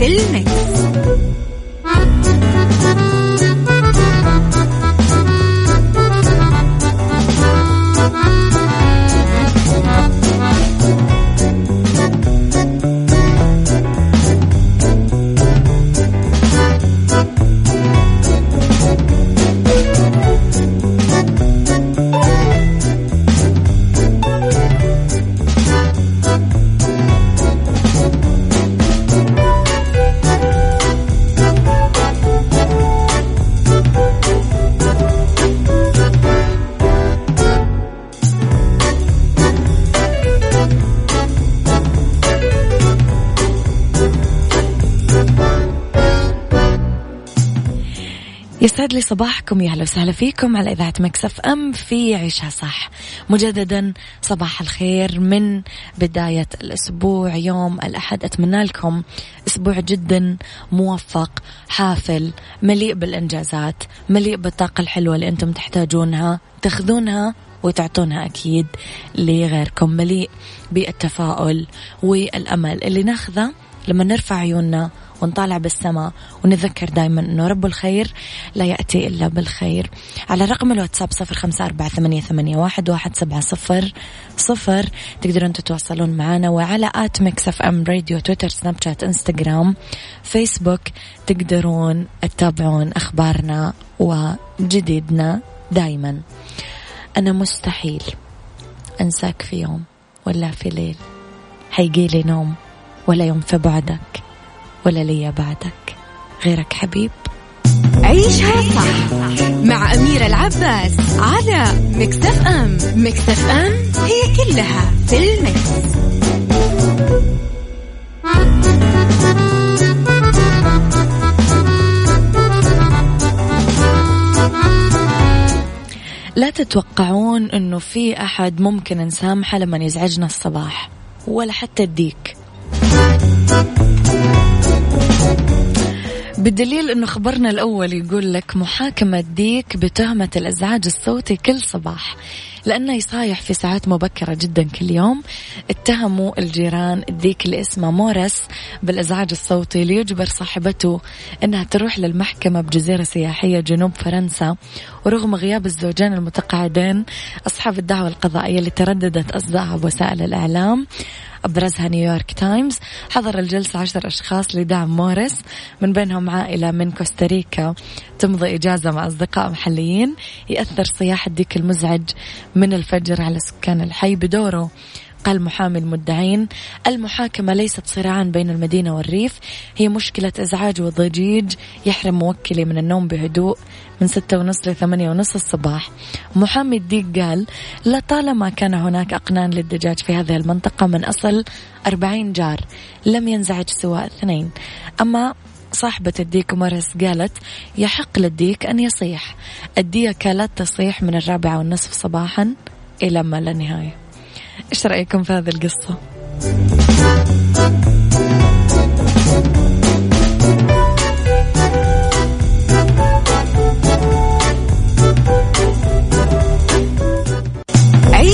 في المكس. يسعد لي صباحكم يا أهلا وسهلا فيكم على إذاعة مكسف أم في عيشها صح. مجددا صباح الخير من بداية الأسبوع يوم الأحد. أتمنى لكم أسبوع جدا موفق حافل مليء بالإنجازات مليء بالطاقة الحلوة اللي أنتم تحتاجونها تأخذونها وتعطونها أكيد لغيركم. مليء بالتفاؤل والأمل اللي ناخذه لما نرفع عيوننا ونطالع بالسماء ونذكر دائما أنه رب الخير لا يأتي إلا بالخير. على رقم الواتساب صفر خمسة أربعة ثمانية, ثمانية واحد, واحد سبعة صفر صفر. تقدرون تتواصلون معنا وعلى at Mix FM Radio تويتر سناب شات إنستغرام فيسبوك. تقدرون تتابعون أخبارنا وجديدنا دايما. أنا مستحيل أنساك في يوم ولا في ليل. حيجيلي نوم ولا يوم في بعدك. ولا ليا بعدك. غيرك حبيب. عيشها صح مع أميرة العباس على مكتف أم. مكتف أم هي كلها في المكس. لا تتوقعون إنه في أحد ممكن نسامحه لما يزعجنا الصباح. ولا حتى الديك. بالدليل إنه خبرنا الأول يقول لك محاكمة ديك بتهمة الأزعاج الصوتي كل صباح لأنه يصايح في ساعات مبكرة جدا كل يوم. اتهموا الجيران الديك اللي اسمه مورس بالإزعاج الصوتي ليجبر صاحبته أنها تروح للمحكمة بجزيرة سياحية جنوب فرنسا ورغم غياب الزوجين المتقاعدين أصحاب الدعوة القضائية اللي ترددت أصداءها بوسائل الإعلام أبرزها نيويورك تايمز حضر الجلسة عشر أشخاص لدعم موريس من بينهم عائلة من كوستاريكا تمضي إجازة مع أصدقاء محليين يأثر صياح الديك المزعج من الفجر على سكان الحي بدوره. قال محامي المدعين المحاكمة ليست صراعا بين المدينة والريف هي مشكلة إزعاج وضجيج يحرم موكلي من النوم بهدوء. من ستة ونص لثمانية ونص الصباح. محامي الديك قال لطالما كان هناك أقنان للدجاج في هذه المنطقة من أصل أربعين جار لم ينزعج سوى اثنين. أما صاحبة الديك مرس قالت يحق للديك أن يصيح. الديكة لا تصيح من الرابعة والنصف صباحا إلى ما لا نهاية. إيش رأيكم في هذه القصة؟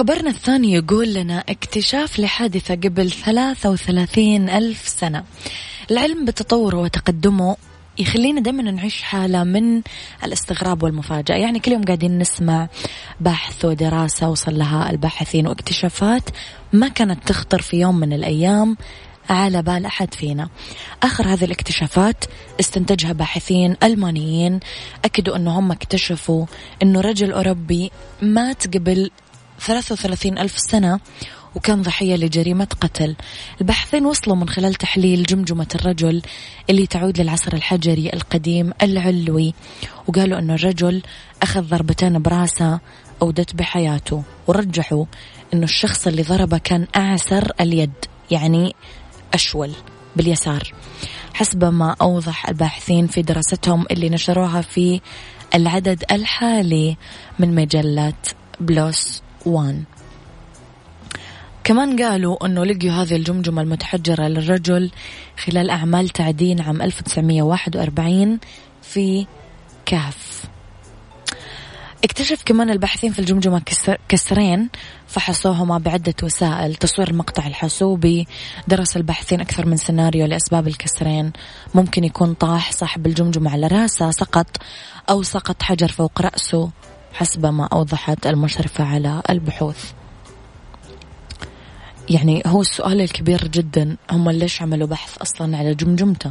خبرنا الثاني يقول لنا اكتشاف لحادثة قبل 33 ألف سنة. العلم بتطوره وتقدمه يخلينا دائما نعيش حالة من الاستغراب والمفاجأة. يعني كل يوم قاعدين نسمع بحث ودراسة وصل لها الباحثين واكتشافات ما كانت تخطر في يوم من الأيام على بال أحد فينا. آخر هذه الاكتشافات استنتجها باحثين ألمانيين أكدوا أنه هم اكتشفوا أنه رجل أوروبي مات قبل 33 ألف سنة وكان ضحية لجريمة قتل. الباحثين وصلوا من خلال تحليل جمجمة الرجل اللي تعود للعصر الحجري القديم العلوي وقالوا أنه الرجل أخذ ضربتين براسه أودت بحياته ورجحوا أنه الشخص اللي ضربه كان أعسر اليد يعني أشول باليسار. حسب ما أوضح الباحثين في دراستهم اللي نشروها في العدد الحالي من مجلة بلوس. وان كمان قالوا أنه لقيوا هذه الجمجمة المتحجرة للرجل خلال أعمال تعدين عام 1941 في كهف. اكتشف كمان الباحثين في الجمجمة كسرين فحصوهما بعدة وسائل تصوير المقطع الحاسوبي. درس الباحثين أكثر من سيناريو لأسباب الكسرين. ممكن يكون طاح صاحب الجمجمة على راسه سقط أو سقط حجر فوق رأسه. حسب ما أوضحت المشرفة على البحوث. يعني هو السؤال الكبير جدا هم ليش عملوا بحث أصلا على جمجمته؟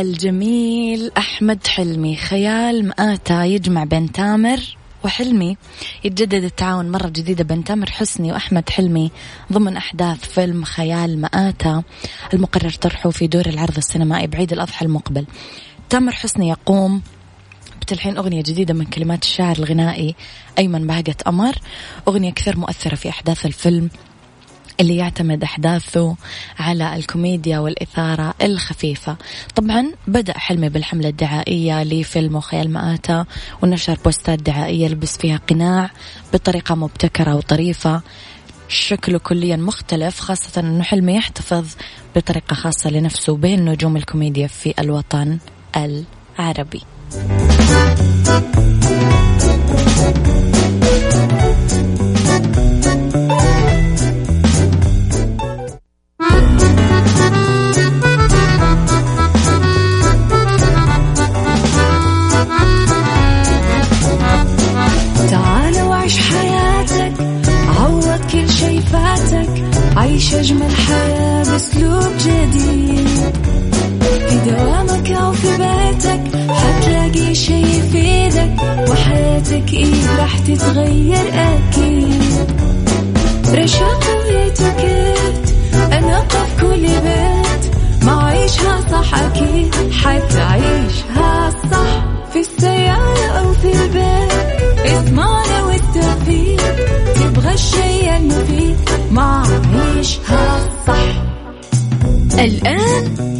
الجميل أحمد حلمي. خيال مآتة يجمع بين تامر وحلمي. يتجدد التعاون مرة جديدة بين تامر حسني وأحمد حلمي ضمن أحداث فيلم خيال مآتة المقرر طرحه في دور العرض السينمائي بعيد الأضحى المقبل. تامر حسني يقوم بتلحين أغنية جديدة من كلمات الشاعر الغنائي أيمن بهجة أمر أغنية كثير مؤثرة في أحداث الفيلم. اللي يعتمد أحداثه على الكوميديا والإثارة الخفيفة. طبعا بدأ حلمي بالحملة الدعائية لفيلم خيال مآتة ونشر بوستات دعائية لبس فيها قناع بطريقة مبتكرة وطريفة. شكله كليا مختلف خاصة أنه حلمي يحتفظ بطريقة خاصة لنفسه بين نجوم الكوميديا في الوطن العربي. إيه راح تتغير أكيد. رشاق ويتوكيت أنا في كل بيت. ما عيشها صح أكيد حتعيشها صح. في السيارة أو في البيت اسمعنا والتوفيق. تبغى الشيء المفيد ما عيشها صح. الآن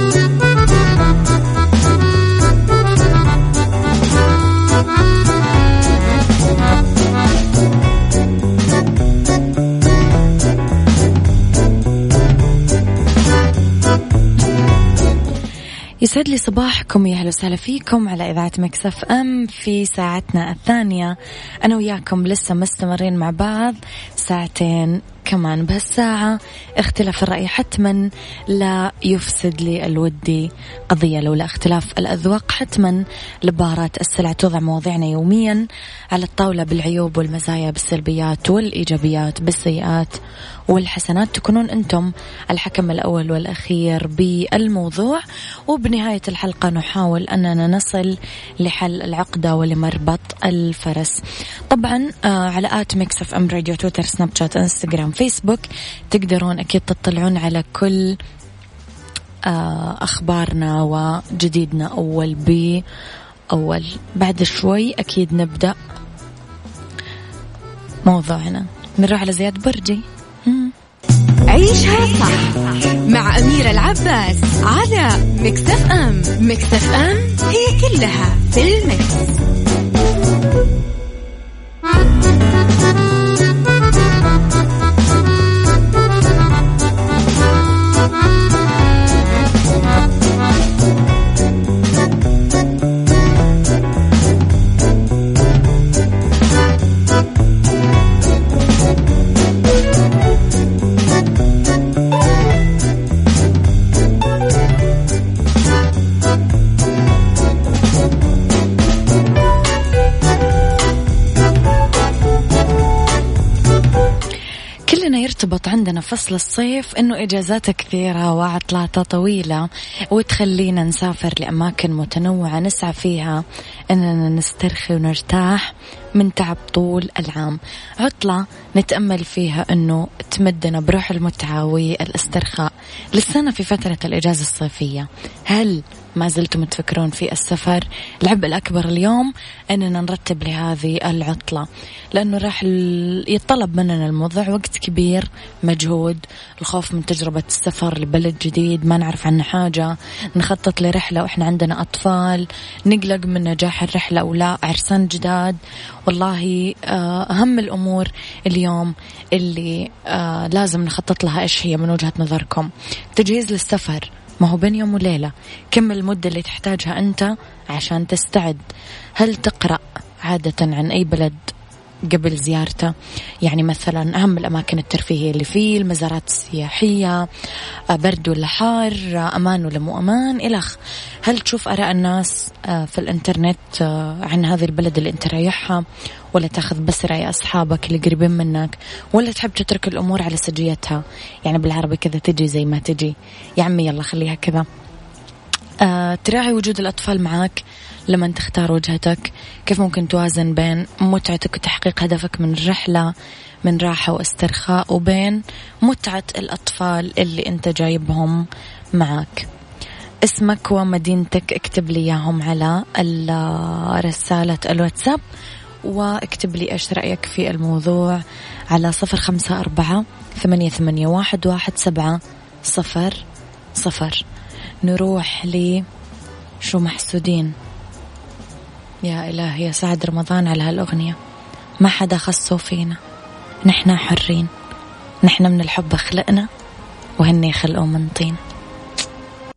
يسعد لي صباحكم يا أهلا وسهلا فيكم على إذاعة Mix FM في ساعتنا الثانية. أنا وياكم لسه مستمرين مع بعض ساعتين كمان بهالساعة اختلاف الرأي حتما لا يفسد لي الودي قضية لولا اختلاف الأذواق حتما لبارة السلع توضع مواضيعنا يوميا على الطاولة بالعيوب والمزايا بالسلبيات والإيجابيات بالسيئات والحسنات. تكونون أنتم الحكم الأول والأخير بالموضوع. وبنهاية الحلقة نحاول أننا نصل لحل العقدة ولمربط الفرس. طبعا آه على at Mix FM Radio تويتر سناب شات إنستغرام. فيسبوك تقدرون أكيد تطلعون على كل آه أخبارنا وجديدنا. أول بأول بعد شوي أكيد نبدأ موضوعنا. نروح على زياد برجي. عيشها صح مع أميرة العباس على مكتف أم. مكتف أم هي كلها في المكس. فصل الصيف إنه اجازاته كثيرة وعطلاته طويلة وتخلينا نسافر لأماكن متنوعة نسعى فيها إننا نسترخي ونرتاح من تعب طول العام. عطلة نتأمل فيها أنه تمدنا بروح المتعة والإسترخاء لسنا في فترة الإجازة الصيفية. هل ما زلتم تفكرون في السفر. العبء الأكبر اليوم أننا نرتب لهذه العطلة لأنه راح يطلب مننا الموضوع وقت كبير مجهود الخوف من تجربة السفر لبلد جديد ما نعرف عنه حاجة نخطط لرحلة وإحنا عندنا أطفال نقلق من نجاح الرحلة أو لا عرسان جداد. والله آه، أهم الأمور اليوم اللي آه، لازم نخطط لها إيش هي من وجهة نظركم. تجهيز للسفر. ما هو بين يوم وليلة. كم المدة اللي تحتاجها أنت عشان تستعد؟ هل تقرأ عادة عن أي بلد قبل زيارته؟ يعني مثلا أهم الأماكن الترفيهية اللي فيه المزارات السياحية آه، برد ولا حار آه، أمان ولا مو أمان إلخ هل تشوف آراء الناس آه، في الإنترنت عن هذه البلد اللي أنت رايحها؟ ولا تاخذ بس رأي أصحابك اللي قريبين منك ولا تحب تترك الأمور على سجيتها. يعني بالعربي كذا تجي زي ما تجي. يا عمي يلا خليها كذا. آه، تراعي وجود الأطفال معك لما تختار وجهتك. كيف ممكن توازن بين متعتك وتحقيق هدفك من الرحلة من راحة واسترخاء وبين متعة الأطفال اللي أنت جايبهم معك اسمك ومدينتك اكتب لي إياهم على رسالة الواتساب. واكتب لي إيش رأيك في الموضوع على صفر خمسة أربعة ثمانية, ثمانية واحد, واحد سبعة صفر صفر. نروح لي شو محسودين؟ يا إلهي يا سعد رمضان على هالأغنية. ما حدا خصو فينا. نحنا حرين. نحنا من الحب خلقنا وهن يخلقوا من طين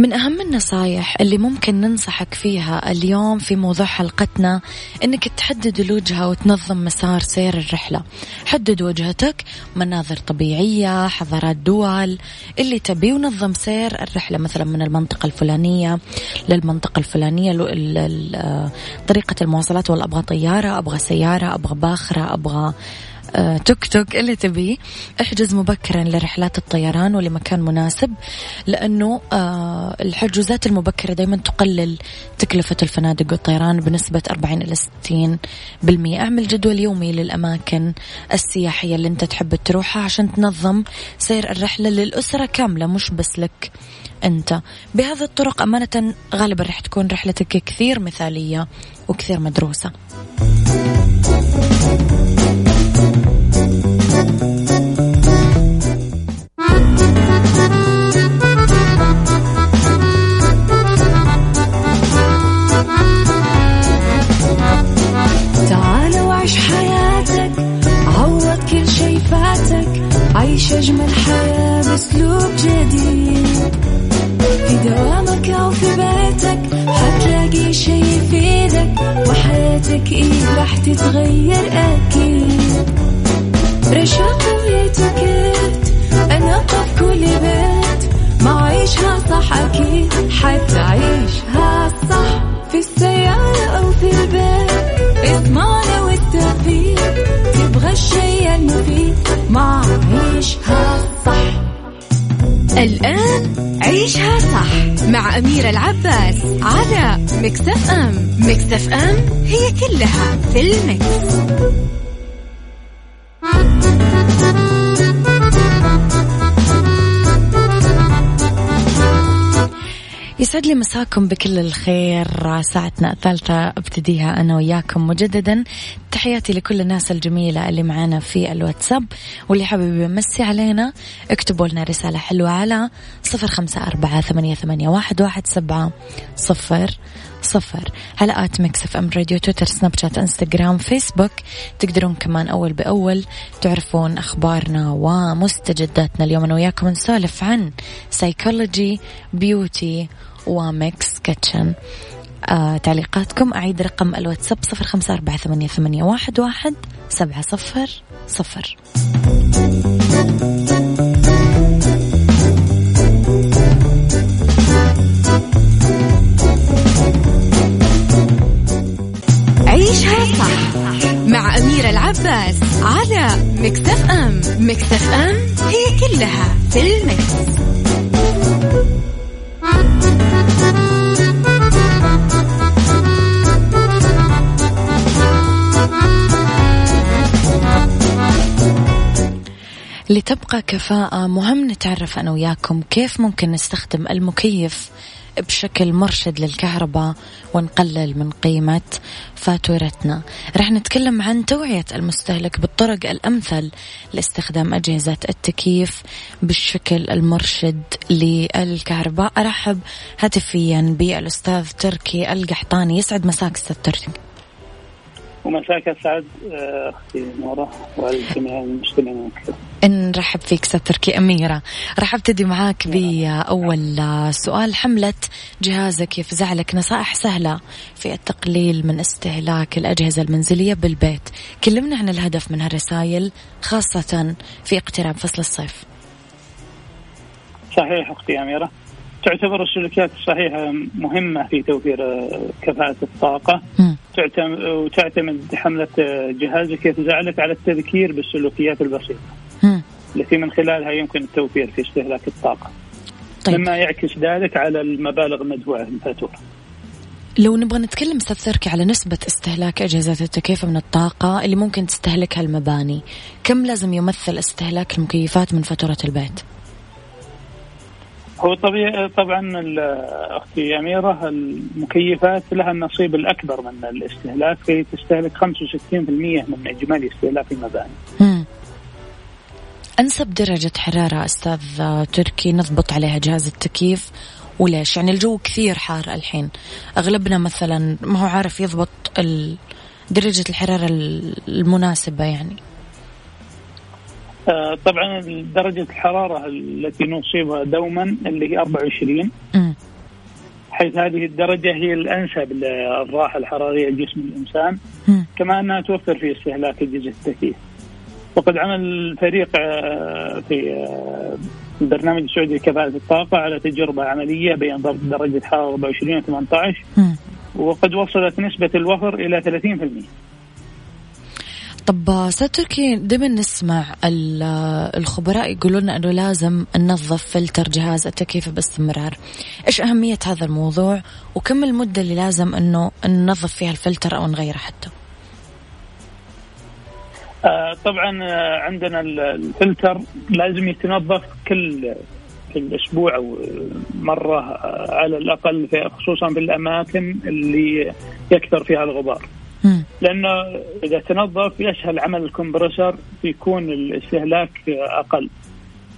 من أهم النصايح اللي ممكن ننصحك فيها اليوم في موضوع حلقتنا أنك تحدد الوجهة وتنظم مسار سير الرحلة. حدد وجهتك مناظر طبيعية حضارات دول اللي تبي ونظم سير الرحلة مثلا من المنطقة الفلانية للمنطقة الفلانية طريقة المواصلات ولا أبغى طيارة أبغى سيارة أبغى باخرة أبغى آه، توك توك اللي تبيه احجز مبكرا لرحلات الطيران ولمكان مناسب لأنه آه، الحجوزات المبكرة دايما تقلل تكلفة الفنادق والطيران بنسبة 40 إلى 60% أعمل جدول يومي للأماكن السياحية اللي أنت تحب تروحها عشان تنظم سير الرحلة للأسرة كاملة مش بس لك أنت. بهذه الطرق أمانة غالبا رح تكون رحلتك كثير مثالية وكثير مدروسة. تتغير أكيد. رشاق ويتوكيت أنا في كل بيت. ما عيشها صح أكيد. حتعيشها صح. في السيارة أو في البيت. إضمعنا والتوفيق. تبغى الشي المفيد. ما عيشها صح. الآن عيشها صح. مع أميرة العباس على مكتف أم. مكتف أم. هي كلها في المكس. يسعد لي مساكم بكل الخير. ساعتنا الثالثة أبتديها أنا وياكم مجددا. تحياتي لكل الناس الجميلة اللي معنا في الواتساب. واللي حابب يمسي علينا اكتبوا لنا رسالة حلوة على صفر خمسة أربعة ثمانية, واحد سبعة صفر صفر. على at Mix FM Radio تويتر سناب شات إنستغرام فيسبوك. تقدرون كمان أول بأول تعرفون أخبارنا ومستجداتنا. اليوم أنا وياكم نسولف عن psychology beauty و Mix Kitchen. آه تعليقاتكم. أعيد رقم الواتساب صفر خمسة أربعة ثمانية, ثمانية واحد, واحد سبعة صفر صفر. عيشها صح مع أميرة العباس على مكتف أم مكتف أم هي كلها في المكس. لتبقى كفاءة مهم نتعرف أنا وياكم كيف ممكن نستخدم المكيف بشكل مرشد للكهرباء ونقلل من قيمة فاتورتنا. رح نتكلم عن توعية المستهلك بالطرق الأمثل لاستخدام أجهزة التكييف بالشكل المرشد للكهرباء. أرحب هاتفيا بالأستاذ تركي القحطاني. يسعد مساك أستاذ تركي ومساك اسعد آه، أختي نورة والجميع المستمعين. نرحب فيك ست تركي أميرة. راح أبتدي معاك بأول سؤال. حملة جهازك يفزع نصائح سهلة في التقليل من استهلاك الأجهزة المنزلية بالبيت. كلمنا عن الهدف من هالرسائل خاصة في اقتراب فصل الصيف. صحيح أختي أميرة. تعتبر السلوكيات الصحيحة مهمة في توفير آه، كفاءة الطاقة. تعتمد وتعتمد حملة آه، جهازك يتزعلك على التذكير بالسلوكيات البسيطة. التي من خلالها يمكن التوفير في استهلاك الطاقة. طيب. مما يعكس ذلك على المبالغ المدفوعة في الفاتورة. لو نبغى نتكلم أستاذ على نسبة استهلاك أجهزة التكييف من الطاقة اللي ممكن تستهلكها المباني كم لازم يمثل استهلاك المكيفات من فاتورة البيت؟ هو طبيعي طبعا أختي أميرة المكيفات لها النصيب الأكبر من الاستهلاك فهي تستهلك 65% من إجمالي استهلاك المباني. أنسب درجة حرارة أستاذ تركي نضبط عليها جهاز التكييف وليش؟ يعني الجو كثير حار الحين أغلبنا مثلا ما هو عارف يضبط درجة الحرارة المناسبة يعني. آه، طبعا درجة الحرارة التي نصيبها دوما اللي هي 24 حيث هذه الدرجة هي الأنسب للراحة الحرارية لجسم الإنسان كما أنها توفر في استهلاك أجهزة التكييف. وقد عمل فريق آه، في آه، البرنامج السعودي لكفاءة الطاقة على تجربة عملية بين درجة حرارة 24 و 18 وقد وصلت نسبة الوفر إلى 30% طب أستاذ تركي دائما نسمع الخبراء يقولون إنه لازم ننظف فلتر جهاز التكييف باستمرار. إيش أهمية هذا الموضوع؟ وكم المدة اللي لازم إنه ننظف فيها الفلتر أو نغيره حتى؟ آه طبعا آه، عندنا الفلتر لازم يتنظف كل كل أسبوع أو مرة آه، على الأقل خصوصا في الأماكن اللي يكثر فيها الغبار. لأنه إذا تنظف يسهل عمل الكمبرسر يكون الاستهلاك أقل.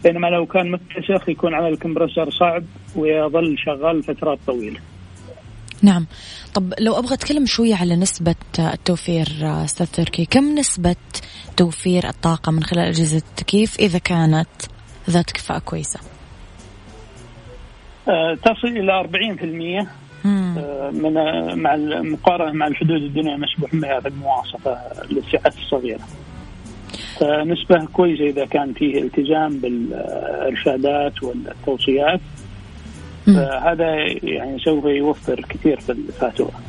بينما لو كان متسخ يكون عمل الكمبرسر صعب ويظل شغال فترات طويلة. نعم. طب لو أبغى أتكلم شوية على نسبة التوفير أستاذ تركي كم نسبة توفير الطاقة من خلال أجهزة التكييف إذا كانت ذات كفاءة كويسة؟ أه تصل إلى 40% آه، من مع المقارنه مع الحدود الدنيا مسموح بها في المواصفه للسعات الصغيرة. فنسبة كويسة إذا كان فيه التزام بالإرشادات والتوصيات. فهذا يعني سوف يوفر كثير في الفاتورة.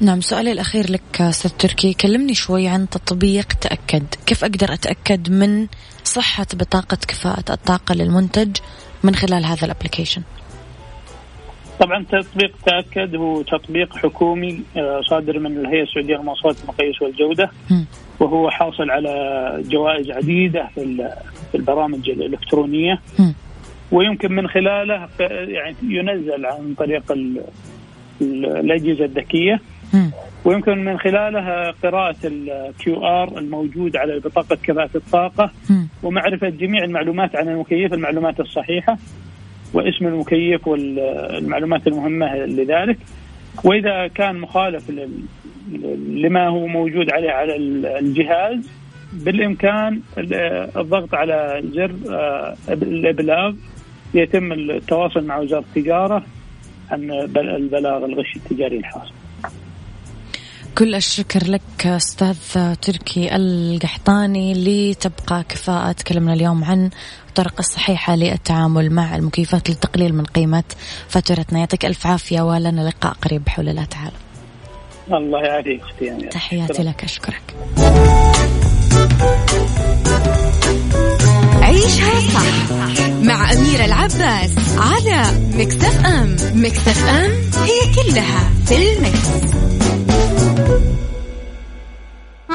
نعم سؤالي الأخير لك أستاذ تركي. كلمني شوي عن تطبيق تأكد. كيف أقدر أتأكد من صحة بطاقة كفاءة الطاقة للمنتج من خلال هذا الابلكيشن طبعا تطبيق تأكد هو تطبيق حكومي آه، صادر من الهيئة السعودية للمواصفات المقاييس والجودة. وهو حاصل على جوائز عديدة في البرامج الإلكترونية. ويمكن من خلاله يعني ينزل عن طريق الأجهزة الذكية. ويمكن من خلالها قراءة ال QR الموجود على بطاقة كفاءة الطاقة. ومعرفة جميع المعلومات عن المكيف المعلومات الصحيحة. واسم المكيف والمعلومات المهمة لذلك. وإذا كان مخالف لما هو موجود عليه على الجهاز بالإمكان الضغط على زر آه، الإبلاغ يتم التواصل مع وزارة التجارة عن البلاغ الغش التجاري الحاصل. كل الشكر لك أستاذ تركي القحطاني لتبقى كفاءة تكلمنا اليوم عن الطرق الصحيحة للتعامل مع المكيفات للتقليل من قيمة فاتورتنا يعطيك ألف عافية ولنا لقاء قريب بحول الله تعالى. الله يعافيك أختي يعني. تحياتي لك أشكرك. عيشها صح مع أميرة العباس على مكتف أم. مكتف أم هي كلها في المكس.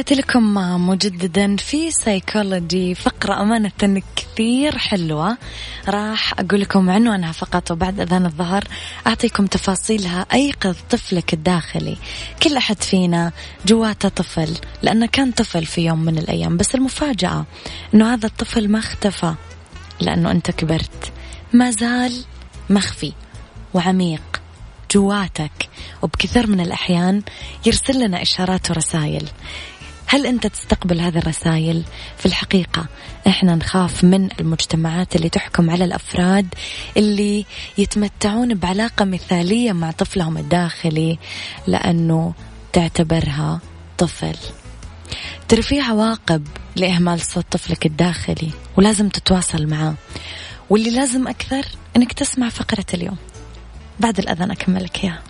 تحياتي لكم مجددا في سايكولوجي فقرة أمانة كثير حلوة. راح أقول لكم عنوانها فقط وبعد أذان الظهر. أعطيكم تفاصيلها أيقظ طفلك الداخلي. كل أحد فينا جواته طفل لأنه كان طفل في يوم من الأيام. بس المفاجأة أنه هذا الطفل ما اختفى لأنه أنت كبرت. ما زال مخفي وعميق جواتك. وبكثير من الأحيان يرسل لنا إشارات ورسائل. هل أنت تستقبل هذه الرسائل؟ في الحقيقة إحنا نخاف من المجتمعات اللي تحكم على الأفراد اللي يتمتعون بعلاقة مثالية مع طفلهم الداخلي لأنه تعتبرها طفل. ترى في عواقب لإهمال صوت طفلك الداخلي ولازم تتواصل معاه واللي لازم أكثر أنك تسمع فقرة اليوم. بعد الأذان أكملك إياها.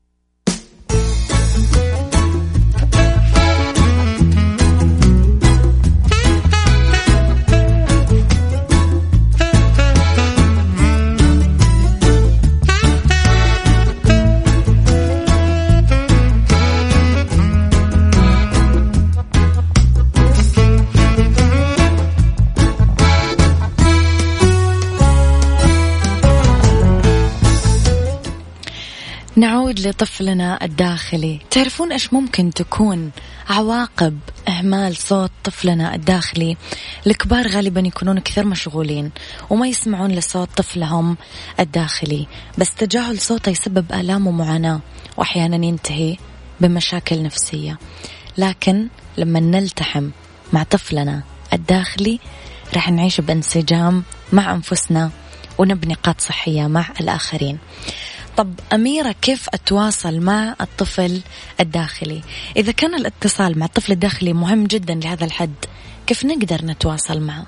نعود لطفلنا الداخلي. تعرفون إيش ممكن تكون عواقب إهمال صوت طفلنا الداخلي؟ الكبار غالبا يكونون كثير مشغولين وما يسمعون لصوت طفلهم الداخلي بس تجاهل صوته يسبب آلام ومعاناة واحيانا ينتهي بمشاكل نفسية. لكن لما نلتحم مع طفلنا الداخلي راح نعيش بانسجام مع أنفسنا ونبني علاقات صحية مع الآخرين. طب أميرة كيف أتواصل مع الطفل الداخلي؟ إذا كان الاتصال مع الطفل الداخلي مهم جدا لهذا الحد كيف نقدر نتواصل معه؟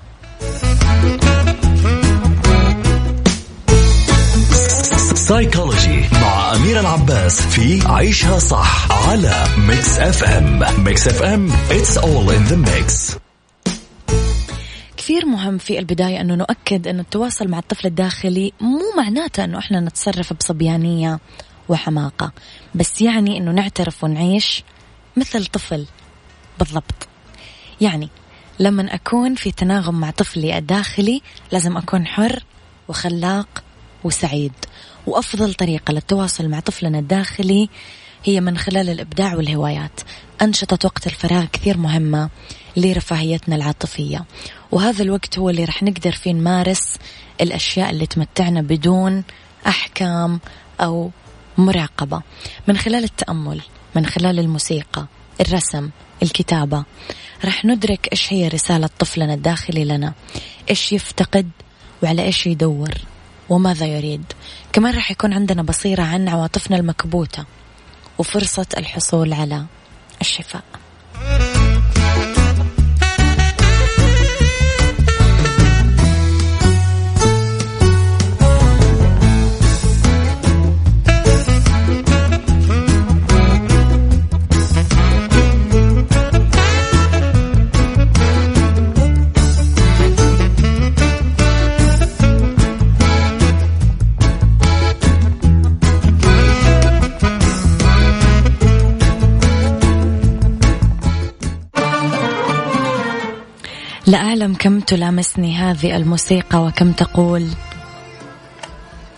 سايكولوجي مع أميرة العباس في عيشها صح على ميكس اف ام ميكس اف ام it's all in the mix. كثير مهم في البداية أنه نؤكد أن التواصل مع الطفل الداخلي مو معناته أنه إحنا نتصرف بصبيانية وحماقة بس يعني أنه نعترف ونعيش مثل طفل بالضبط. يعني لما أكون في تناغم مع طفلي الداخلي لازم أكون حر وخلاق وسعيد وأفضل طريقة للتواصل مع طفلنا الداخلي هي من خلال الإبداع والهوايات. أنشطة وقت الفراغ كثير مهمة لرفاهيتنا العاطفية. وهذا الوقت هو اللي رح نقدر فيه نمارس الأشياء اللي تمتعنا بدون أحكام أو مراقبة. من خلال التأمل من خلال الموسيقى الرسم الكتابة رح ندرك إيش هي رسالة طفلنا الداخلي لنا إيش يفتقد وعلى إيش يدور وماذا يريد. كمان رح يكون عندنا بصيرة عن عواطفنا المكبوتة وفرصة الحصول على الشفاء. لا أعلم كم تلامسني هذه الموسيقى وكم تقول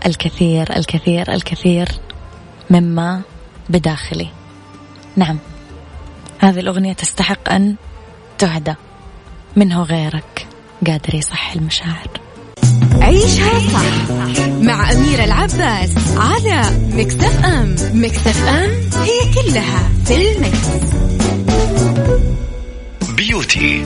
الكثير الكثير الكثير مما بداخلي. نعم هذه الأغنية تستحق أن تهدى منه غيرك. قادر يصحي المشاعر. عيشها صح مع أميرة العباس على مكتف أم. مكتف أم هي كلها في المكس. beauty.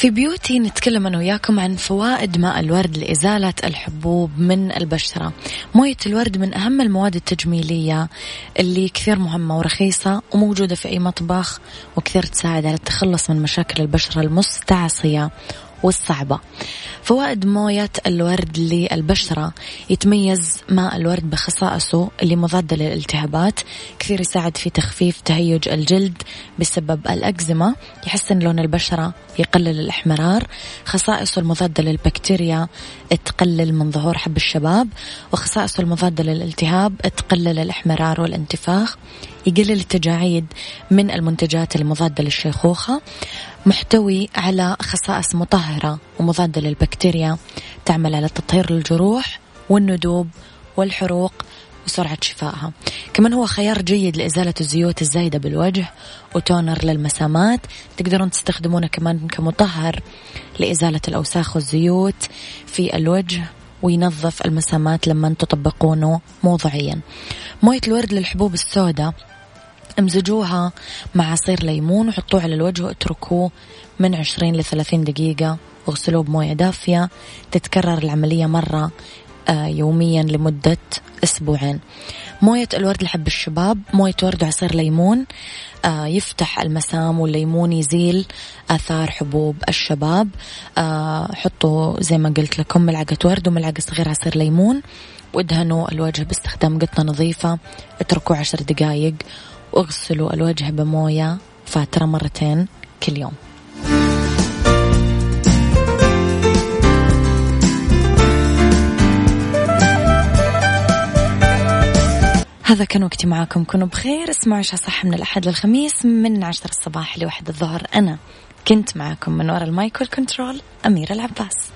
في beauty نتكلم أنا وياكم عن فوائد ماء الورد لإزالة الحبوب من البشرة. موية الورد من أهم المواد التجميلية اللي كثير مهمة ورخيصة وموجودة في أي مطبخ وكثير تساعد على التخلص من مشاكل البشرة المستعصية. والصعبة. فوائد موية الورد للبشرة. يتميز ماء الورد بخصائصه اللي مضادة للالتهابات. كثير يساعد في تخفيف تهيج الجلد بسبب الأكزيما. يحسن لون البشرة يقلل الإحمرار. خصائصه المضادة للبكتيريا تقلل من ظهور حب الشباب. وخصائصه المضادة للالتهاب تقلل الإحمرار والانتفاخ. يقلل التجاعيد من المنتجات المضادة للشيخوخة محتوي على خصائص مطهرة ومضادة للبكتيريا تعمل على تطهير الجروح والندوب والحروق وسرعة شفائها. كمان هو خيار جيد لإزالة الزيوت الزايدة بالوجه وتونر للمسامات. تقدرون تستخدمونه كمان كمطهر لإزالة الأوساخ والزيوت في الوجه وينظف المسامات لما تطبقونه موضعيا. موية الورد للحبوب السوداء امزجوها مع عصير ليمون وحطوه على الوجه واتركوه من عشرين لثلاثين دقيقة. واغسلوه بموية دافية. تتكرر العملية مرة يوميا لمدة أسبوعين. موية الورد لحب الشباب موية ورد وعصير ليمون. آه، يفتح المسام والليمون يزيل آثار حبوب الشباب. آه، حطوا زي ما قلت لكم ملعقة ورد وملعقة صغيرة عصير ليمون. وادهنوا الوجه باستخدام قطنة نظيفة. اتركوه عشر دقايق واغسلوا الوجه بموية فاترة مرتين كل يوم. هذا كان وقتي معاكم. كونوا بخير. اسمعوا صح من الأحد للخميس من عشرة الصباح لواحد الظهر. أنا كنت معاكم من وراء المايكل كنترول أميرة العباس.